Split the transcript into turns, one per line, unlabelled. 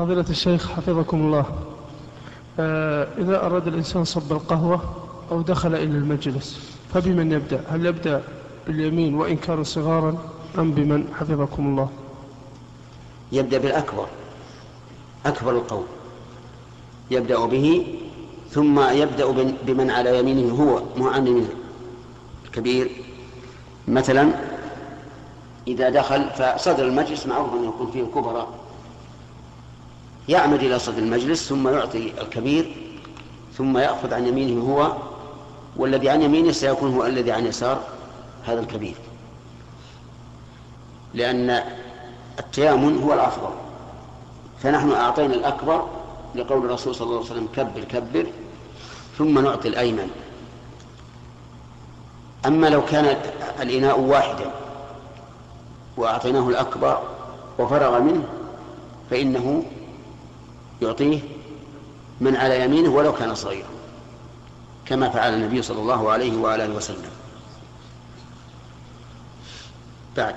فضيلة الشيخ حفظكم الله آه، إذا أراد الإنسان صب القهوة أو دخل إلى المجلس فبمن يبدأ؟ هل يبدأ باليمين وإن كان صغارا أم بمن؟ حفظكم الله.
يبدأ بالأكبر أكبر القوم يبدأ به ثم يبدأ بمن على يمينه هو مو عن يمينه الكبير مثلا إذا دخل فصدر المجلس معروف أن يكون فيه الكبراء. يعمد إلى صدر المجلس ثم يعطي الكبير ثم يأخذ عن يمينه هو والذي عن يمينه سيكون هو الذي عن يسار هذا الكبير. لأن التيامن هو الأفضل. فنحن أعطينا الأكبر لقول الرسول صلى الله عليه وسلم كبر كبر. ثم نعطي الأيمن. أما لو كان الإناء واحدا وأعطيناه الأكبر وفرغ منه فإنه يعطيه من على يمينه ولو كان صغيرا كما فعل النبي صلى الله عليه وآله وسلم. بعد.